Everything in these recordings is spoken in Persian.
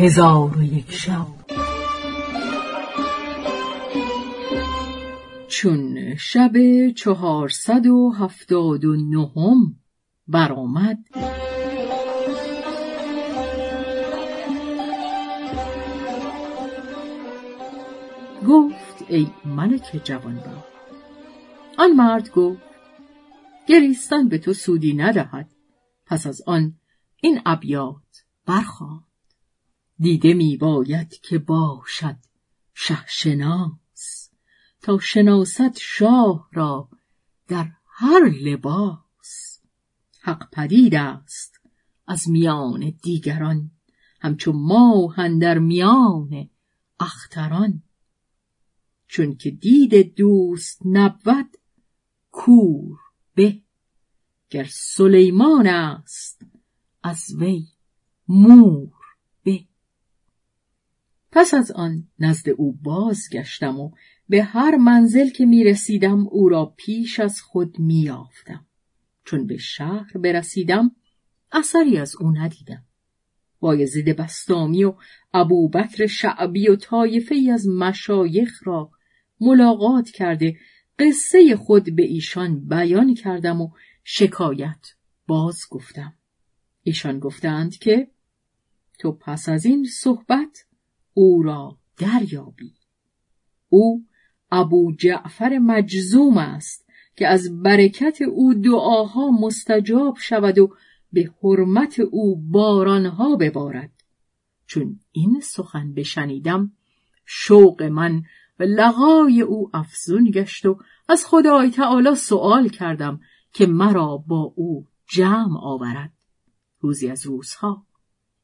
هزار و یک شب. چون شب چهارصد و هفتاد و نهم برآمد گفت ای ملک جوانبخت آن مرد گفت گریستن به تو سودی ندهد پس از آن این ابیات برخواند. دیده می باید که باشد شه شناس تا شناست شاه را در هر لباس. حق پدید است از میان دیگران همچو ماه در میان اختران. چون که دید دوست نبود کور به. گر سلیمان است از وی مور. پس از آن نزد او بازگشتم و به هر منزل که می رسیدم او را پیش از خود می یافتم. چون به شهر برسیدم اثری از او ندیدم. بایزید بستامی و ابوبکر شعبی و طایفه ای از مشایخ را ملاقات کرده قصه خود به ایشان بیان کردم و شکایت باز گفتم. ایشان گفتند که تو پس از این صحبت او را دریابی. او ابو جعفر مجزوم است که از برکت او دعاها مستجاب شود و به حرمت او بارانها ببارد. چون این سخن بشنیدم شوق من و لغای او افزون گشت و از خدای تعالی سوال کردم که مرا با او جمع آورد روزی از روزها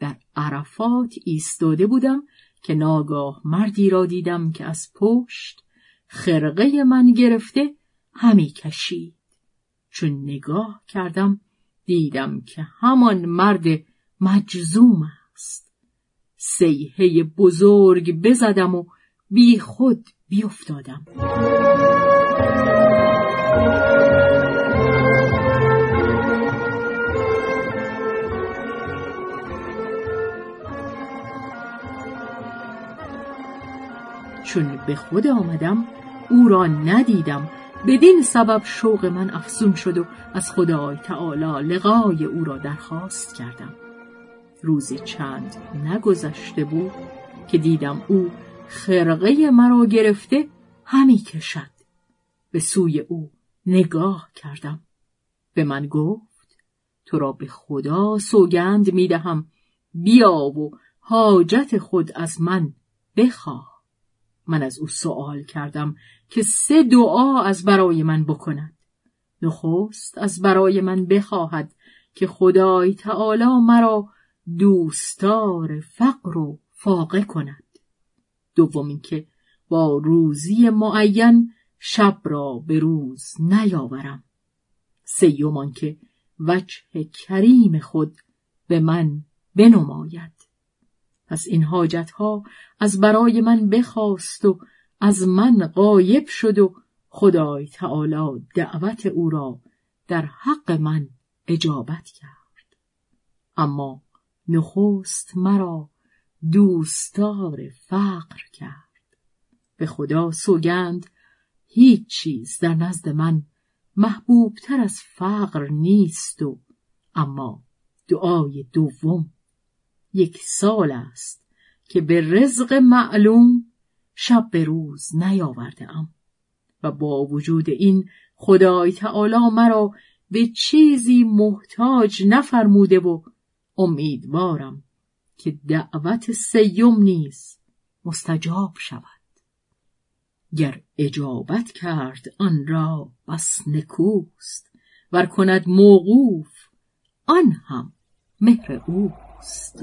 در عرفات ایستاده بودم که ناگاه مردی را دیدم که از پشت خرقه من گرفته همی کشید. چون نگاه کردم دیدم که همان مرد مجزوم است. سیحه بزرگ بزدم و بی خود بیافتادم چون به خود آمدم او را ندیدم. بدین سبب شوق من افزون شد و از خدای تعالی لقای او را درخواست کردم. روزی چند نگذشته بود که دیدم او خرقه مرا گرفته همی کشد. به سوی او نگاه کردم. به من گفت تو را به خدا سوگند می‌دهم بیا و حاجت خود از من بخواه. من از او سوال کردم که سه دعا از برای من بکند. نخست از برای من بخواهد که خدای تعالی مرا دوستار فقر و فاقه کند. دوم اینکه با روزی معین شب را به روز نیاورم. سیوم که وجه کریم خود به من بنماید. پس این حاجت ها از برای من بخواست و از من غایب شد و خدای تعالی دعوت او را در حق من اجابت کرد. اما نخست مرا دوستار فقر کرد. به خدا سوگند هیچ چیز در نزد من محبوبتر از فقر نیست و اما دعای دوم یک سال است که به رزق معلوم شب به روز نیاورده ام. و با وجود این خدای تعالی مرا به چیزی محتاج نفرموده و امیدوارم که دعوت سیم نیز مستجاب شود. گر اجابت کرد آن را بس نکوست ور کند موقوف آن هم مهر اوست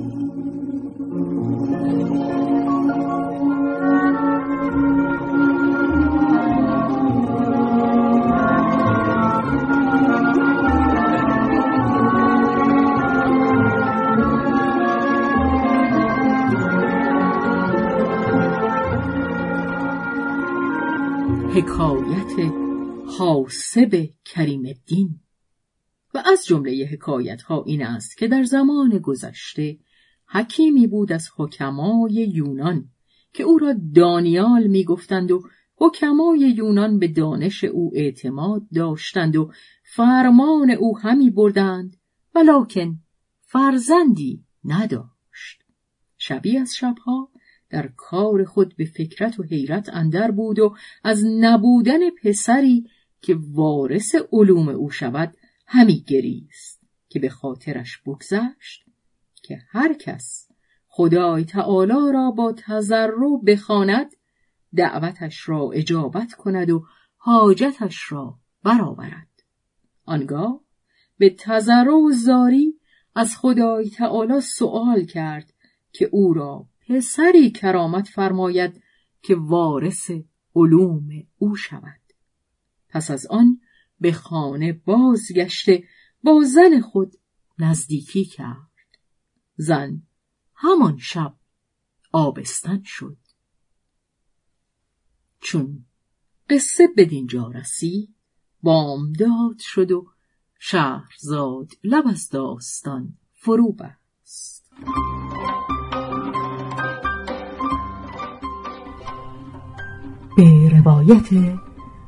حکایت حاسب کریم الدین. و از جمله حکایت ها این است که در زمان گذشته حکیمی بود از حکمای یونان که او را دانیال می‌گفتند و حکمای یونان به دانش او اعتماد داشتند و فرمان او همی بردند ولکن فرزندی نداشت. شبی از شبها در کار خود به فکرت و حیرت اندر بود و از نبودن پسری که وارث علوم او شود همی گریست که به خاطرش بگذشت که هر کس خدای تعالی را با تضرع بخواند دعوتش را اجابت کند و حاجتش را برآورد. آنگاه به تضرع و زاری از خدای تعالی سؤال کرد که او را پسری کرامت فرماید که وارث علوم او شود. پس از آن به خانه بازگشته با زن خود نزدیکی کرد. زن همان شب آبستن شد. چون قصه به دینجا رسید بامداد شد و شهرزاد لب از داستان فرو بست. به روایت